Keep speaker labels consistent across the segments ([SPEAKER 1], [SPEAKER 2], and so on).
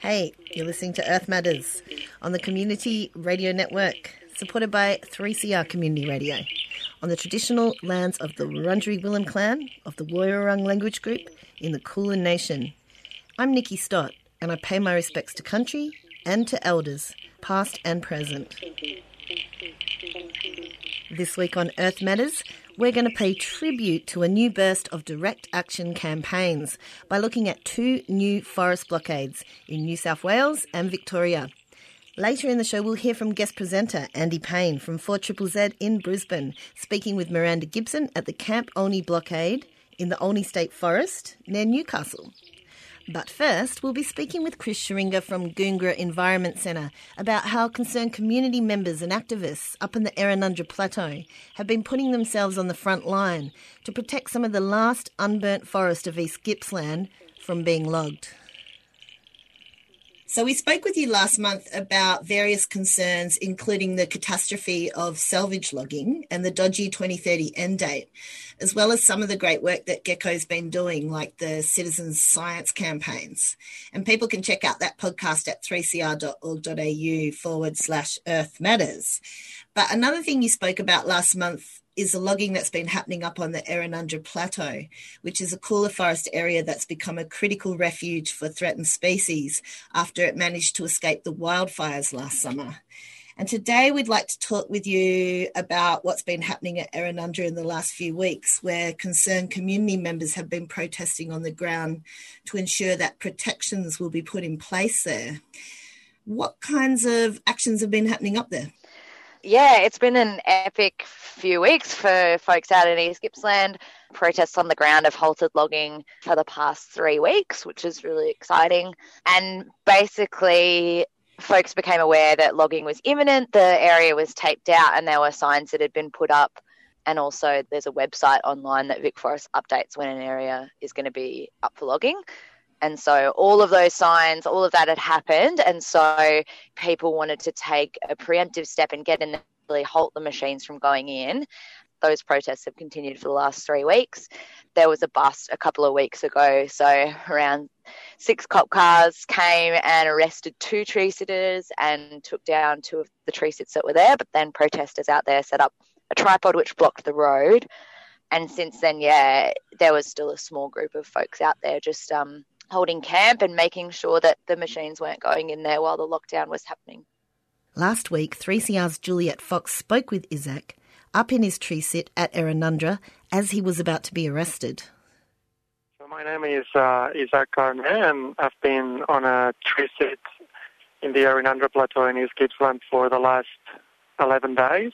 [SPEAKER 1] Hey, you're listening to Earth Matters on the Community Radio Network, supported by 3CR Community Radio, on the traditional lands of the Wurundjeri Willam clan of the Woiwurrung language group in the Kulin Nation. I'm Nikki Stott, and I pay my respects to country and to elders, past and present. This week on Earth Matters, we're going to pay tribute to a new burst of direct action campaigns by looking at two new forest blockades in New South Wales and Victoria. Later in the show, we'll hear from guest presenter Andy Payne from 4ZZZ in Brisbane, speaking with Miranda Gibson at the Camp Olney blockade in the Olney State Forest near Newcastle. But first, we'll be speaking with Chris Scheringa from Goongerah Environment Centre about how concerned community members and activists up in the Errinundra Plateau have been putting themselves on the front line to protect some of the last unburnt forest of East Gippsland from being logged. So, we spoke with you last month about various concerns, including the catastrophe of salvage logging and the dodgy 2030 end date, as well as some of the great work that GECO's been doing, like the citizens' science campaigns. And people can check out that podcast at 3cr.org.au forward slash Earth Matters. But another thing you spoke about last month is the logging that's been happening up on the Errinundra Plateau, which is a cooler forest area that's become a critical refuge for threatened species after it managed to escape the wildfires last summer. And today we'd like to talk with you about what's been happening at Errinundra in the last few weeks, where concerned community members have been protesting on the ground to ensure that protections will be put in place there. What kinds of actions have been happening up there?
[SPEAKER 2] Yeah, it's been an epic few weeks for folks out in East Gippsland. Protests on the ground have halted logging for the past three weeks, which is really exciting. And basically, folks became aware that logging was imminent. The area was taped out, and there were signs that had been put up. And also, there's a website online that VicForest updates when an area is going to be up for logging. And so all of those signs, all of that had happened. And so people wanted to take a preemptive step and get in there, really halt the machines from going in. Those protests have continued for the last three weeks. There was a bust a couple of weeks ago. So around six cop cars came and arrested two tree sitters and took down two of the tree sits that were there. But then protesters out there set up a tripod which blocked the road. And since then, yeah, there was still a small group of folks out there just um, holding camp and making sure that the machines weren't going in there while the lockdown was happening.
[SPEAKER 1] Last week, 3CR's Juliet Fox spoke with Isaac up in his tree sit at Errinundra as he was about to be arrested.
[SPEAKER 3] So my name is uh, Isaac Carnet and I've been on a tree sit in the Errinundra Plateau in East Gippsland for the last 11 days.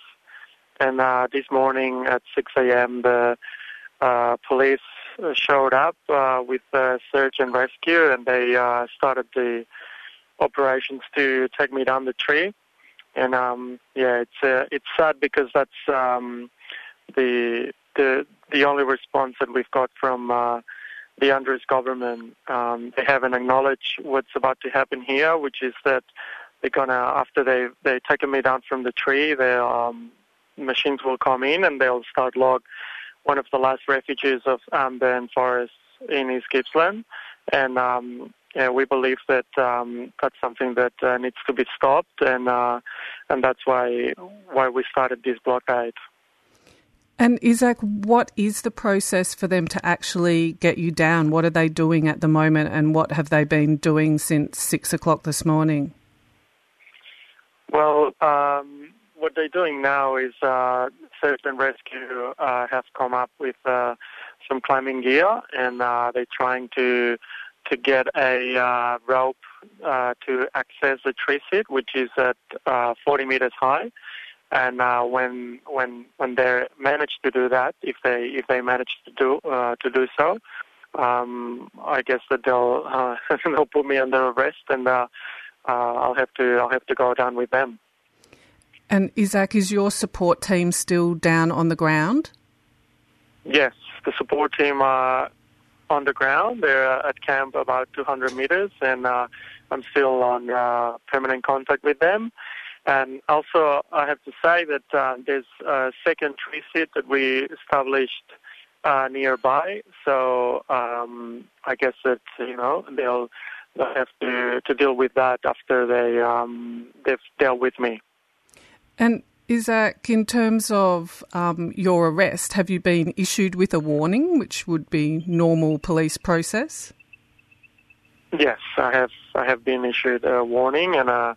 [SPEAKER 3] And uh, this morning at 6 a.m., the uh, police showed up uh, with uh, search and rescue, and they uh, started the operations to take me down the tree. And um, yeah, it's uh, it's sad because that's um, the the the only response that we've got from uh, the Andrews government. Um, they haven't acknowledged what's about to happen here, which is that they're gonna after they they taken me down from the tree, their um, machines will come in and they'll start log one of the last refuges of unburned forests in East Gippsland, and um, yeah, we believe that um, that's something that uh, needs to be stopped, and uh, and that's why why we started this blockade.
[SPEAKER 4] And Isaac, what is the process for them to actually get you down? What are they doing at the moment, and what have they been doing since six o'clock this morning?
[SPEAKER 3] Well, um, what they're doing now is uh, search and rescue uh, have come up with uh, some climbing gear, and uh, they're trying to to get a uh, rope uh, to access the tree sit, which is at uh, 40 meters high. And uh, when when when they manage to do that, if they if they manage to do uh, to do so, um, I guess that they'll uh, they'll put me under arrest, and uh, uh, I'll have to I'll have to go down with them.
[SPEAKER 4] And Isaac, is your support team still down on the ground?
[SPEAKER 3] Yes, the support team are on the ground. They're at camp about 200 meters, and uh, I'm still on uh, permanent contact with them. And also, I have to say that uh, there's a second tree sit that we established uh, nearby. So um, I guess that you know they'll they'll have to, to deal with that after they um, they've dealt with me.
[SPEAKER 4] And Isaac, in terms of um, your arrest, have you been issued with a warning, which would be normal police process?
[SPEAKER 3] Yes, I have. I have been issued a warning, and uh,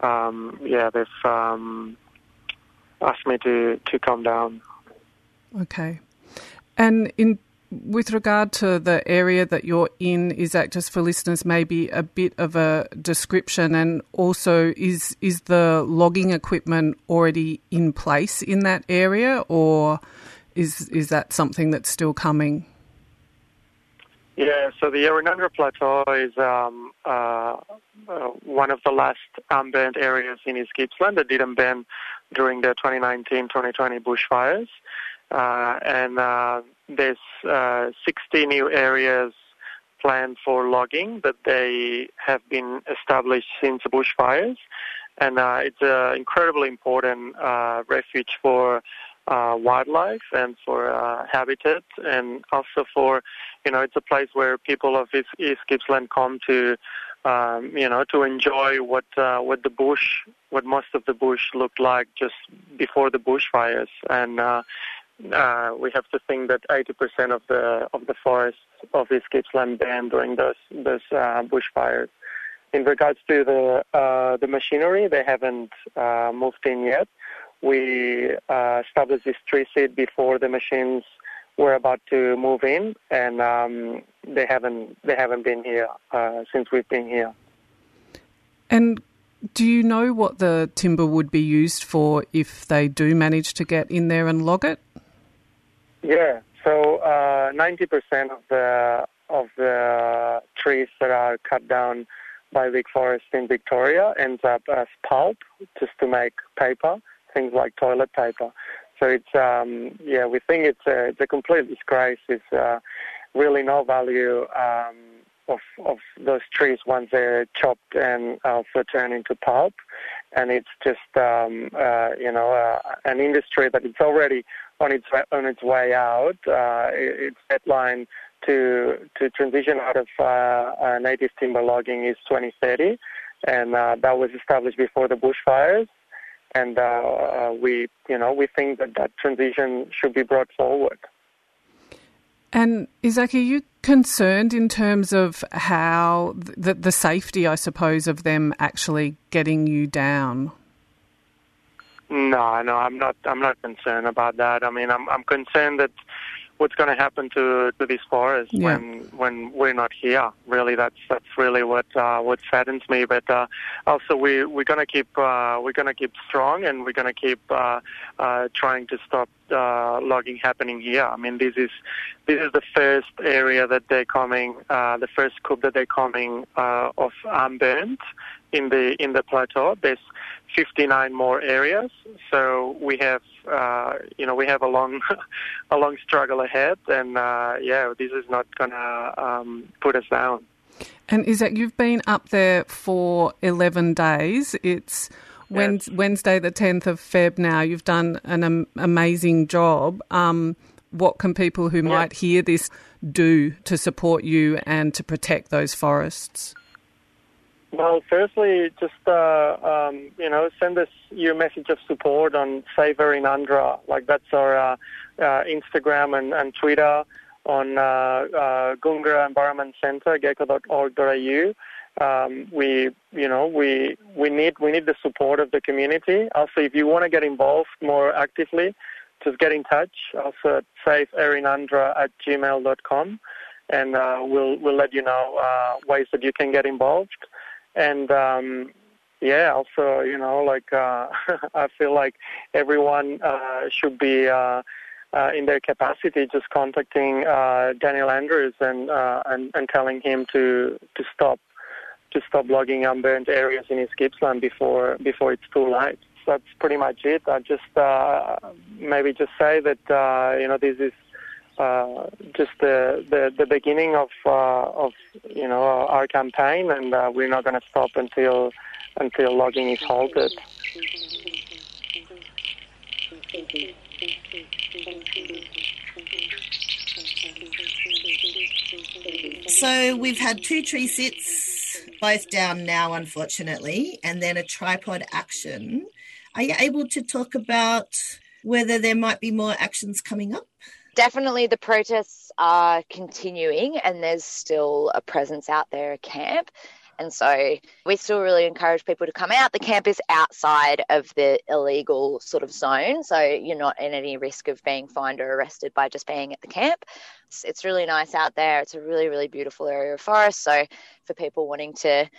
[SPEAKER 3] um, yeah, they've um, asked me to to come down.
[SPEAKER 4] Okay, and in with regard to the area that you're in, is that just for listeners maybe a bit of a description and also is is the logging equipment already in place in that area or is is that something that's still coming?
[SPEAKER 3] Yeah, so the Errinundra Plateau is um, uh, uh, one of the last unburned areas in East Gippsland that didn't burn during the 2019-2020 bushfires. Uh, and uh, there's uh, 60 new areas planned for logging that they have been established since the bushfires. And uh, it's an incredibly important uh, refuge for uh, wildlife and for uh, habitat, and also for, you know, it's a place where people of East, East Gippsland come to, um, you know, to enjoy what uh, what the bush, what most of the bush looked like just before the bushfires, and uh, uh, we have to think that 80% of the of the forests of East Gippsland burned during those those uh, bushfires. In regards to the uh, the machinery, they haven't uh, moved in yet. We uh, established this tree sit before the machines were about to move in, and um, they haven't they haven't been here uh, since we've been here.
[SPEAKER 4] And do you know what the timber would be used for if they do manage to get in there and log it?
[SPEAKER 3] Yeah, so uh, ninety percent of the of the trees that are cut down by VicForests in Victoria ends up as pulp, just to make paper, things like toilet paper. So it's um, yeah, we think it's a it's a complete disgrace. It's uh, really no value um, of of those trees once they're chopped and also turn into pulp, and it's just um, uh, you know uh, an industry that it's already on its on its way out. Uh, its deadline to to transition out of uh, uh, native timber logging is 2030, and uh, that was established before the bushfires. And uh, uh, we, you know, we think that that transition should be brought forward.
[SPEAKER 4] And are you concerned in terms of how the, the safety, I suppose, of them actually getting you down?
[SPEAKER 3] No, no, I'm not. I'm not concerned about that. I mean, I'm I'm concerned that what's going to happen to to these forests yeah. when when we're not here. Really, that's that's really what uh, what saddens me. But uh, also, we we're going to keep uh, we're going to keep strong, and we're going to keep uh, uh, trying to stop uh, logging happening here. I mean, this is this is the first area that they're coming, uh, the first coup that they're coming uh, of unburnt in the in the plateau. There's 59 more areas, so we have uh, you know we have a long a long struggle ahead, and uh, yeah, this is not gonna um, put us down.
[SPEAKER 4] And is that you've been up there for 11 days? It's yes. Wednesday, the 10th of Feb. Now you've done an amazing job. Um, what can people who might hear this do to support you and to protect those forests?
[SPEAKER 3] Well, firstly, just uh, um, you know, send us your message of support on Save Errinundra. Like that's our uh, uh, Instagram and, and Twitter on uh, uh, Goongerah Environment Centre, geco.org.au. Um, we, you know, we we need we need the support of the community. Also, if you want to get involved more actively, just get in touch. Also, at saveerrinundra at gmail.com, and uh, we'll we'll let you know uh, ways that you can get involved and um, yeah, also you know like uh, I feel like everyone uh, should be. Uh, uh, in their capacity, just contacting uh, Daniel Andrews and, uh, and and telling him to to stop to stop logging unburned areas in East Gippsland before before it's too late. That's pretty much it. I just uh, maybe just say that uh, you know this is uh, just the, the, the beginning of uh, of you know our campaign, and uh, we're not going to stop until until logging is halted.
[SPEAKER 1] So we've had two tree sits, both down now, unfortunately, and then a tripod action. Are you able to talk about whether there might be more actions coming up?
[SPEAKER 2] Definitely, the protests are continuing, and there's still a presence out there at camp. And so we still really encourage people to come out. The camp is outside of the illegal sort of zone. So you're not in any risk of being fined or arrested by just being at the camp. It's, it's really nice out there. It's a really, really beautiful area of forest. So for people wanting to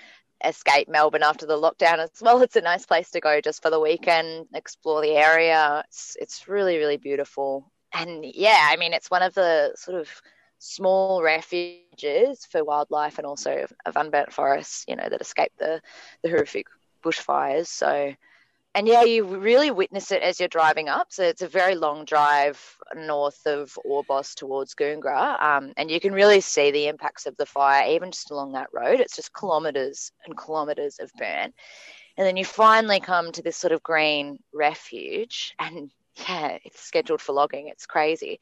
[SPEAKER 2] escape Melbourne after the lockdown as well, it's a nice place to go just for the weekend, explore the area. It's, it's really, really beautiful. And yeah, I mean, it's one of the sort of small refuges for wildlife and also of unburnt forests, you know, that escape the, the horrific bushfires. So, and yeah, you really witness it as you're driving up. So it's a very long drive north of Orbost towards Goongerah, um, and you can really see the impacts of the fire even just along that road. It's just kilometres and kilometres of burn. And then you finally come to this sort of green refuge, and yeah, it's scheduled for logging. It's crazy.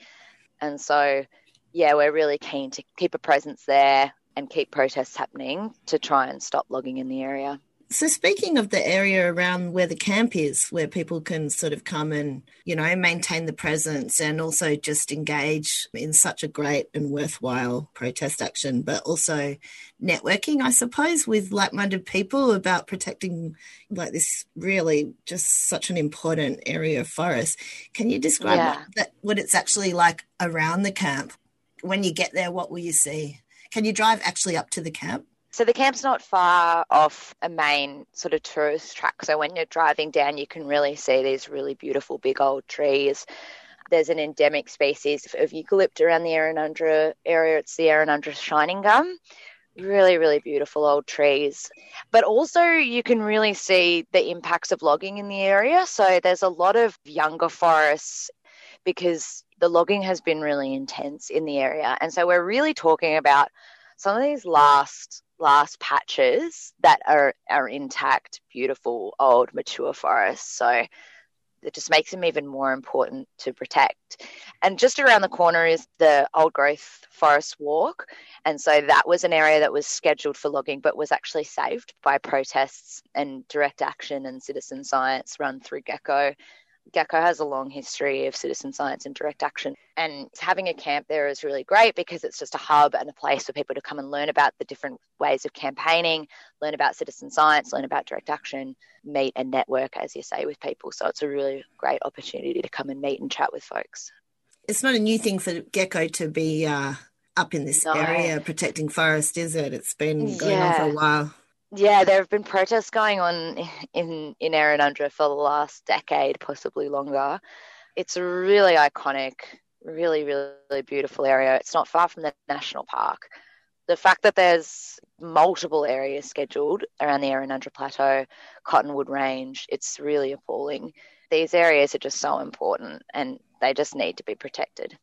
[SPEAKER 2] And so yeah, we're really keen to keep a presence there and keep protests happening to try and stop logging in the area.
[SPEAKER 1] So, speaking of the area around where the camp is, where people can sort of come and, you know, maintain the presence and also just engage in such a great and worthwhile protest action, but also networking, I suppose, with like minded people about protecting like this really just such an important area of forest. Can you describe yeah. what, that, what it's actually like around the camp? when you get there, what will you see? Can you drive actually up to the camp?
[SPEAKER 2] So the camp's not far off a main sort of tourist track. So when you're driving down, you can really see these really beautiful big old trees. There's an endemic species of eucalypt around the Errinundra area. It's the Errinundra shining gum. Really, really beautiful old trees. But also, you can really see the impacts of logging in the area. So there's a lot of younger forests because the logging has been really intense in the area. And so we're really talking about some of these last last patches that are are intact, beautiful, old, mature forests. So it just makes them even more important to protect. And just around the corner is the old growth forest walk. And so that was an area that was scheduled for logging, but was actually saved by protests and direct action and citizen science run through GECO GECO has a long history of citizen science and direct action. And having a camp there is really great because it's just a hub and a place for people to come and learn about the different ways of campaigning, learn about citizen science, learn about direct action, meet and network, as you say, with people. So it's a really great opportunity to come and meet and chat with folks.
[SPEAKER 1] It's not a new thing for GECO to be uh, up in this no. area protecting forest, is it? It's been going yeah. on for a while.
[SPEAKER 2] Yeah, there have been protests going on in in Errinundra for the last decade, possibly longer. It's a really iconic, really, really beautiful area. It's not far from the national park. The fact that there's multiple areas scheduled around the Errinundra Plateau, Cottonwood Range, it's really appalling. These areas are just so important and they just need to be protected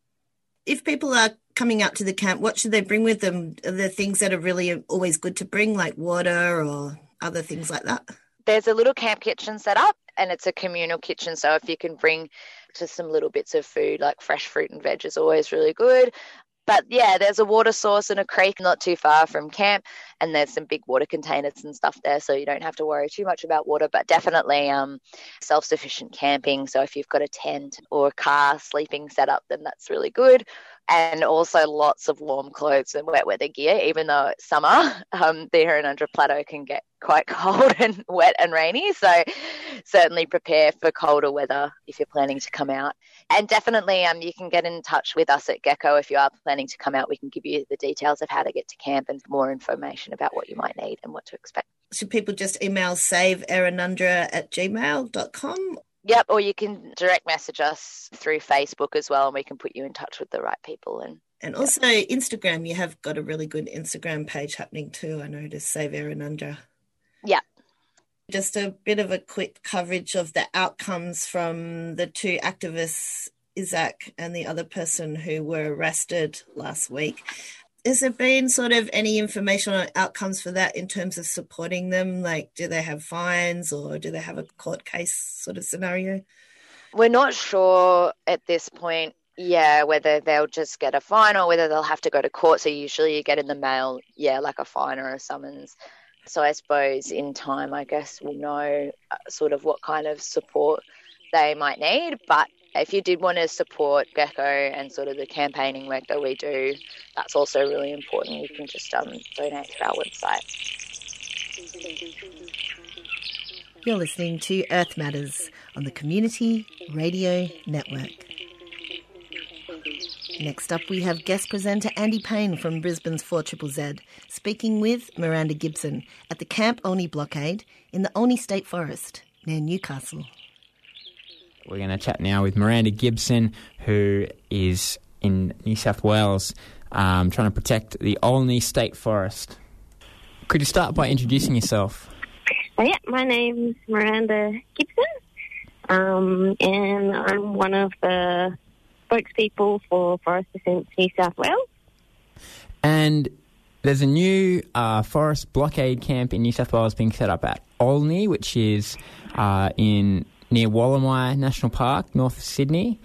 [SPEAKER 1] if people are coming out to the camp, what should they bring with them? There things that are really always good to bring, like water or other things like that?
[SPEAKER 2] There's a little camp kitchen set up, and it's a communal kitchen. So if you can bring just some little bits of food, like fresh fruit and veg, is always really good. But yeah, there's a water source and a creek not too far from camp, and there's some big water containers and stuff there, so you don't have to worry too much about water. But definitely um, self-sufficient camping. So if you've got a tent or a car sleeping setup, then that's really good and also lots of warm clothes and wet weather gear. Even though it's summer, um, the Errinundra Plateau can get quite cold and wet and rainy. So certainly prepare for colder weather if you're planning to come out. And definitely, um, you can get in touch with us at GECO if you are planning to come out. We can give you the details of how to get to camp and more information about what you might need and what to expect.
[SPEAKER 1] Should people just email saveerrinundra at gmail.com
[SPEAKER 2] Yep, or you can direct message us through Facebook as well, and we can put you in touch with the right people. And
[SPEAKER 1] and also. Instagram, you have got a really good Instagram page happening too. I noticed Save Errinundra.
[SPEAKER 2] Yeah.
[SPEAKER 1] Just a bit of a quick coverage of the outcomes from the two activists Isaac and the other person who were arrested last week. Has there been sort of any information on outcomes for that in terms of supporting them? Like, do they have fines or do they have a court case sort of scenario?
[SPEAKER 2] We're not sure at this point, yeah, whether they'll just get a fine or whether they'll have to go to court. So usually you get in the mail, yeah, like a fine or a summons. So I suppose in time, I guess we'll know uh, sort of what kind of support they might need. But if you did want to support GECO and sort of the campaigning work that we do, that's also really important. You can just um, donate to our website.
[SPEAKER 1] You're listening to Earth Matters on the Community Radio Network. Next up, we have guest presenter Andy Payne from Brisbane's 4 Z speaking with Miranda Gibson at the Camp Olney Blockade in the Olney State Forest near Newcastle.
[SPEAKER 5] We're going to chat now with Miranda Gibson, who is in New South Wales um, trying to protect the Olney State Forest. Could you start by introducing yourself?
[SPEAKER 6] Uh, yeah, my name's Miranda Gibson, um, and I'm one of the spokespeople for Forest Defence New South Wales.
[SPEAKER 5] And there's a new uh, forest blockade camp in New South Wales being set up at Olney, which is uh, in near Wollemi National Park, north of Sydney.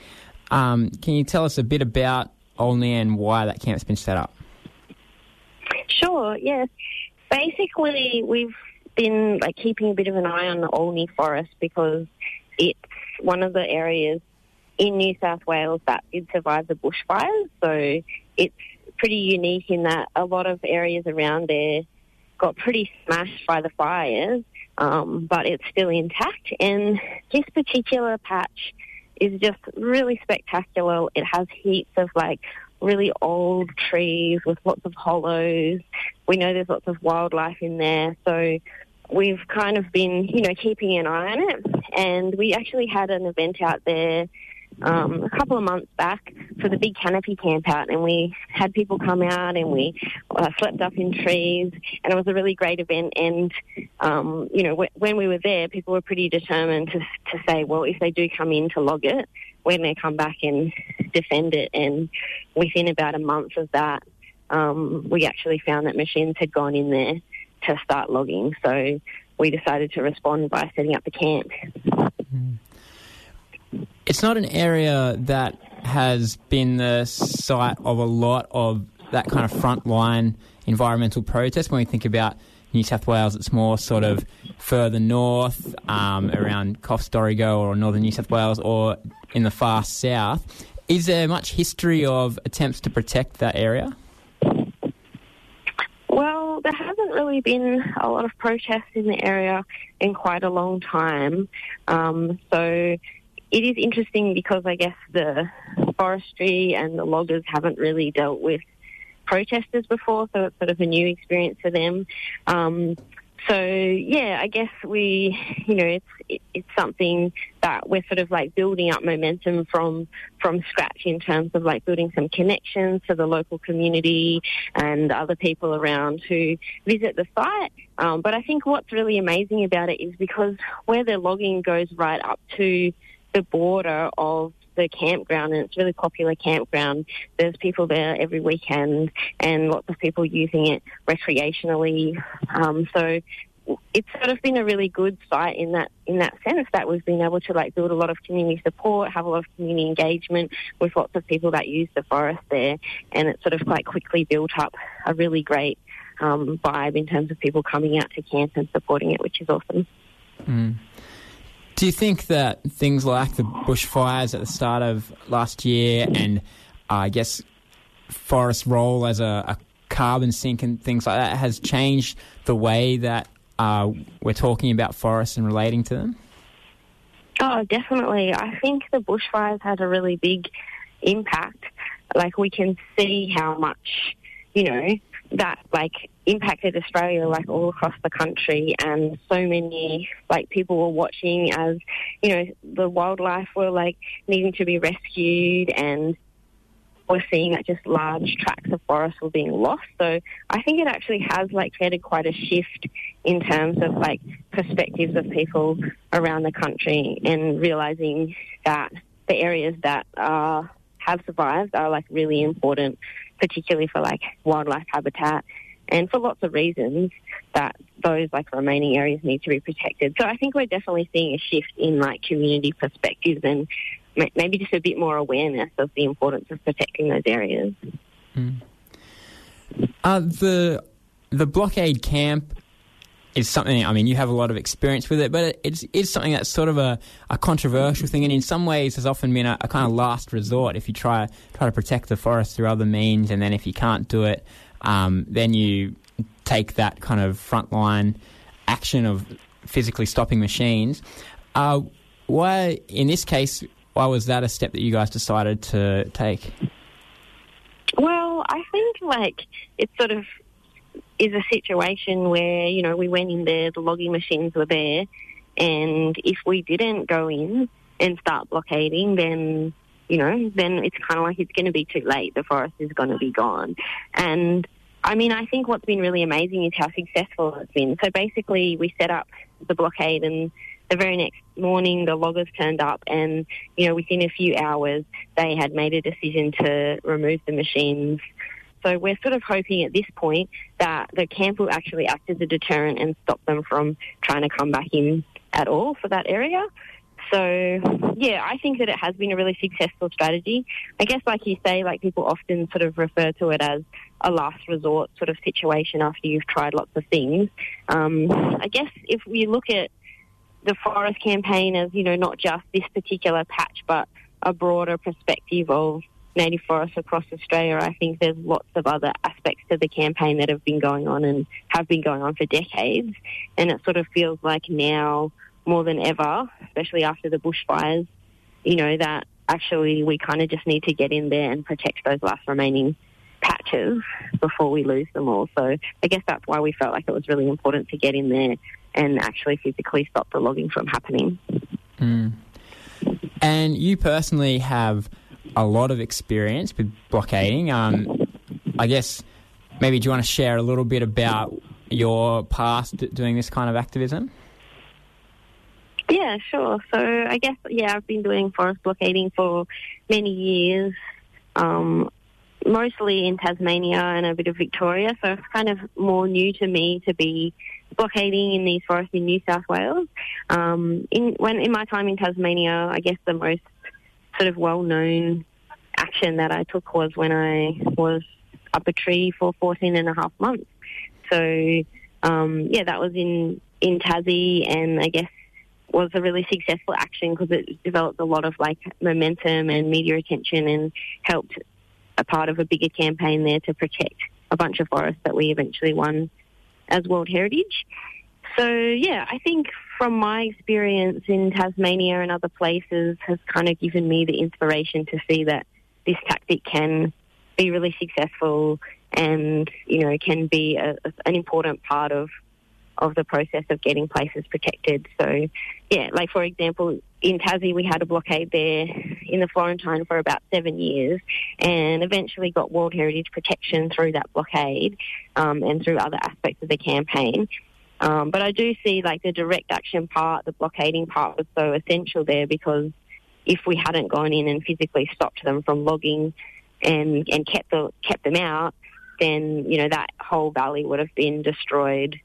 [SPEAKER 5] Um, can you tell us a bit about Olney and why that camp's been set up?
[SPEAKER 6] Sure, yes. Basically, we've been like keeping a bit of an eye on the Olney Forest because it's one of the areas in New South Wales that did survive the bushfires. So it's pretty unique in that a lot of areas around there got pretty smashed by the fires um, but it's still intact. And this particular patch is just really spectacular. It has heaps of like really old trees with lots of hollows. We know there's lots of wildlife in there, so we've kind of been, you know, keeping an eye on it. And we actually had an event out there um, a couple of months back for the big canopy camp out, and we had people come out and we uh, slept up in trees, and it was a really great event. And um, you know, w- when we were there, people were pretty determined to to say, well, if they do come in to log it, when they come back and defend it. And within about a month of that, um, we actually found that machines had gone in there to start logging. So we decided to respond by setting up the camp. Mm
[SPEAKER 5] it's not an area that has been the site of a lot of that kind of frontline environmental protest. When we think about New South Wales, it's more sort of further north, um, around Coffs Dorrigo or northern New South Wales, or in the far south. Is there much history of attempts to protect that area?
[SPEAKER 6] Well, there hasn't really been a lot of protests in the area in quite a long time. Um, so it is interesting because I guess the forestry and the loggers haven't really dealt with protesters before, so it's sort of a new experience for them. Um, so yeah, I guess we, you know, it's it, it's something that we're sort of like building up momentum from from scratch in terms of like building some connections to the local community and other people around who visit the site. Um, but I think what's really amazing about it is because where the logging goes right up to the border of the campground and it's a really popular campground. There's people there every weekend and lots of people using it recreationally. Um, so it's sort of been a really good site in that in that sense that we've been able to like build a lot of community support, have a lot of community engagement with lots of people that use the forest there, and it's sort of quite quickly built up a really great um, vibe in terms of people coming out to camp and supporting it, which is awesome.
[SPEAKER 5] Mm. Do you think that things like the bushfires at the start of last year and uh, I guess forest role as a, a, carbon sink and things like that has changed the way that uh, we're talking about forests and relating to them?
[SPEAKER 6] Oh, definitely. I think the bushfires had a really big impact. Like we can see how much, you know, that like impacted Australia like all across the country and so many like people were watching as you know the wildlife were like needing to be rescued and we're seeing that just large tracts of forest were being lost. So I think it actually has like created quite a shift in terms of like perspectives of people around the country and realizing that the areas that are have survived are like really important, particularly for like wildlife habitat and for lots of reasons that those like remaining areas need to be protected. So I think we're definitely seeing a shift in like community perspectives and maybe just a bit more awareness of the importance of protecting those areas.
[SPEAKER 5] Mm. Uh, the the blockade camp is something. I mean, you have a lot of experience with it, but it, it's it's something that's sort of a, a controversial thing, and in some ways has often been a, a, kind of last resort. If you try try to protect the forest through other means, and then if you can't do it, um, then you take that kind of frontline action of physically stopping machines. Uh, why, in this case, why was that a step that you guys decided to take?
[SPEAKER 6] Well, I think like it's sort of is a situation where, you know, we went in there, the logging machines were there, and if we didn't go in and start blockading, then, you know, then it's kind of like it's going to be too late. The forest is going to be gone. And I mean, I think what's been really amazing is how successful it's been. So basically, we set up the blockade, and the very next morning, the loggers turned up, and you know, within a few hours, they had made a decision to remove the machines so we're sort of hoping at this point that the camp will actually act as a deterrent and stop them from trying to come back in at all for that area. So yeah, I think that it has been a really successful strategy. I guess, like you say, like people often sort of refer to it as a last resort sort of situation after you've tried lots of things. Um, I guess if we look at the forest campaign as you know not just this particular patch, but a broader perspective of native forests across Australia, I think there's lots of other aspects to the campaign that have been going on and have been going on for decades. And it sort of feels like now more than ever, especially after the bushfires, you know, that actually we kind of just need to get in there and protect those last remaining patches before we lose them all. So I guess that's why we felt like it was really important to get in there and actually physically stop the logging from happening.
[SPEAKER 5] Mm. And you personally have a lot of experience with blockading. Um, I guess maybe do you want to share a little bit about your past doing this kind of activism?
[SPEAKER 6] Yeah, sure. So I guess yeah, I've been doing forest blockading for many years, um, mostly in Tasmania and a bit of Victoria. So it's kind of more new to me to be blockading in these forests in New South Wales. Um, in when in my time in Tasmania, I guess the most sort of well-known action that I took was when I was up a tree for 14 and a half months. So, um, yeah, that was in, in Tassie and I guess was a really successful action because it developed a lot of like momentum and media attention and helped a part of a bigger campaign there to protect a bunch of forests that we eventually won as World Heritage. So yeah, I think from my experience in Tasmania and other places has kind of given me the inspiration to see that this tactic can be really successful and, you know, can be a, an important part of of the process of getting places protected. So, yeah, like for example, in Tassie, we had a blockade there in the Florentine for about seven years and eventually got World Heritage protection through that blockade um, and through other aspects of the campaign. Um, but I do see like the direct action part, the blockading part was so essential there because if we hadn't gone in and physically stopped them from logging and, and kept, the, kept them out, then, you know, that whole valley would have been destroyed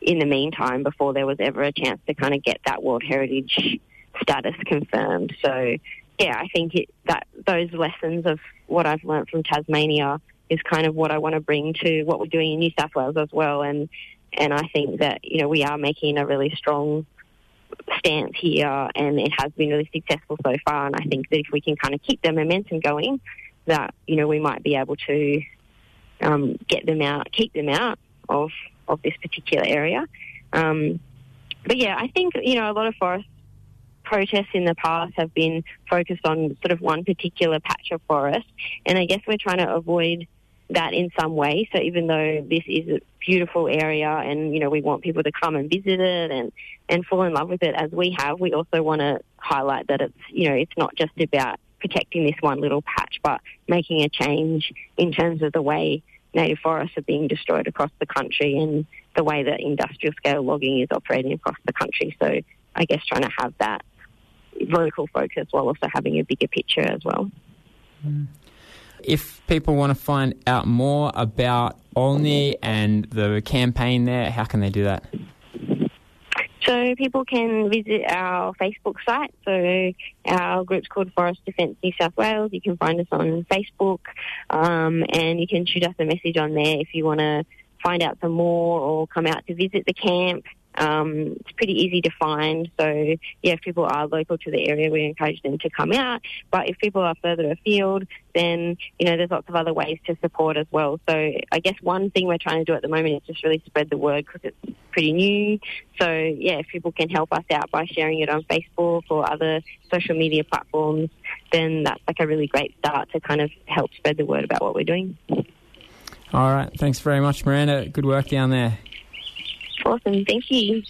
[SPEAKER 6] in the meantime before there was ever a chance to kind of get that World Heritage status confirmed. So, yeah, I think it, that those lessons of what I've learned from Tasmania is kind of what I want to bring to what we're doing in New South Wales as well. And and I think that, you know, we are making a really strong stance here and it has been really successful so far. And I think that if we can kind of keep the momentum going, that, you know, we might be able to um, get them out, keep them out of, of this particular area. Um, but yeah, I think, you know, a lot of forest protests in the past have been focused on sort of one particular patch of forest. And I guess we're trying to avoid that in some way. So even though this is a beautiful area and, you know, we want people to come and visit it and, and fall in love with it as we have, we also want to highlight that it's, you know, it's not just about protecting this one little patch, but making a change in terms of the way native forests are being destroyed across the country and the way that industrial scale logging is operating across the country. So I guess trying to have that local focus while also having a bigger picture as well. Mm.
[SPEAKER 5] If people want to find out more about Olney and the campaign there, how can they do that?
[SPEAKER 6] So people can visit our Facebook site. So our group's called Forest Defence New South Wales. You can find us on Facebook, um, and you can shoot us a message on there if you want to find out some more or come out to visit the camp. Um, it's pretty easy to find. So, yeah, if people are local to the area, we encourage them to come out. But if people are further afield, then, you know, there's lots of other ways to support as well. So I guess one thing we're trying to do at the moment is just really spread the word because it's pretty new. So, yeah, if people can help us out by sharing it on Facebook or other social media platforms, then that's like a really great start to kind of help spread the word about what we're doing.
[SPEAKER 5] All right. Thanks very much, Miranda. Good work down there.
[SPEAKER 6] Awesome. Thank you.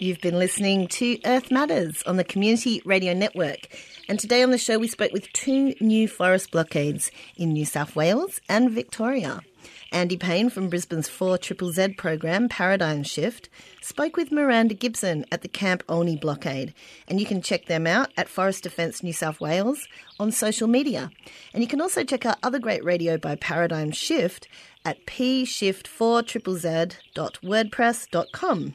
[SPEAKER 1] You've been listening to Earth Matters on the Community Radio Network. And today on the show, we spoke with two new forest blockades in New South Wales and Victoria. Andy Payne from Brisbane's 4 Triple Z program, Paradigm Shift, spoke with Miranda Gibson at the Camp Olney blockade. And you can check them out at Forest Defence New South Wales on social media. And you can also check out other great radio by Paradigm Shift at pshift4zz.wordpress.com.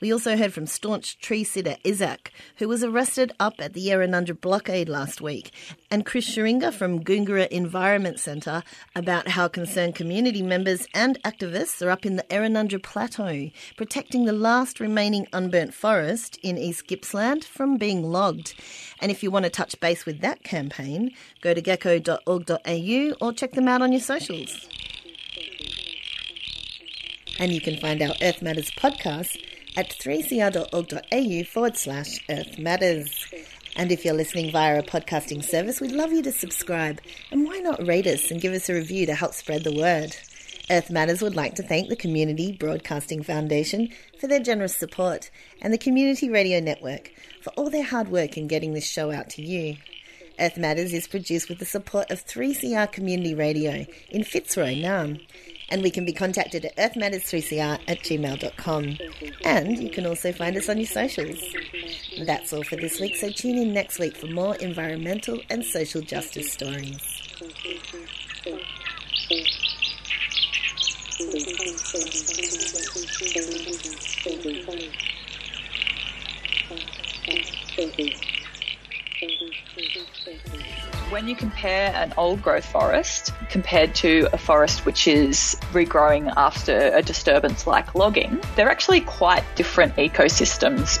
[SPEAKER 1] We also heard from staunch tree sitter Isaac, who was arrested up at the Errinundra blockade last week, and Chris Scheringa from Goongerah Environment Centre about how concerned community members and activists are up in the Errinundra Plateau, protecting the last remaining unburnt forest in East Gippsland from being logged. And if you want to touch base with that campaign, go to geco.org.au or check them out on your socials. And you can find our Earth Matters podcast at 3cr.org.au forward slash Earth Matters. And if you're listening via a podcasting service, we'd love you to subscribe. And why not rate us and give us a review to help spread the word? Earth Matters would like to thank the Community Broadcasting Foundation for their generous support and the Community Radio Network for all their hard work in getting this show out to you. Earth Matters is produced with the support of 3CR Community Radio in Fitzroy, Naarm and we can be contacted at earthmatters3cr at gmail.com. And you can also find us on your socials. That's all for this week, so tune in next week for more environmental and social justice stories.
[SPEAKER 7] When you compare an old growth forest compared to a forest which is regrowing after a disturbance like logging, they're actually quite different ecosystems.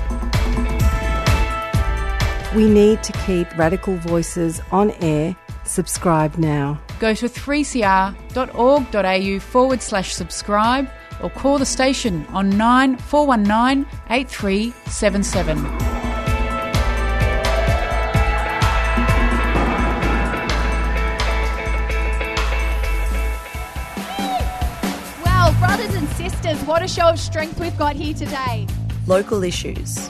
[SPEAKER 8] We need to keep radical voices on air. Subscribe now.
[SPEAKER 9] Go to 3cr.org.au forward slash subscribe or call the station on 9419 8377.
[SPEAKER 10] Brothers and sisters, what a show of strength we've got here today.
[SPEAKER 8] Local issues.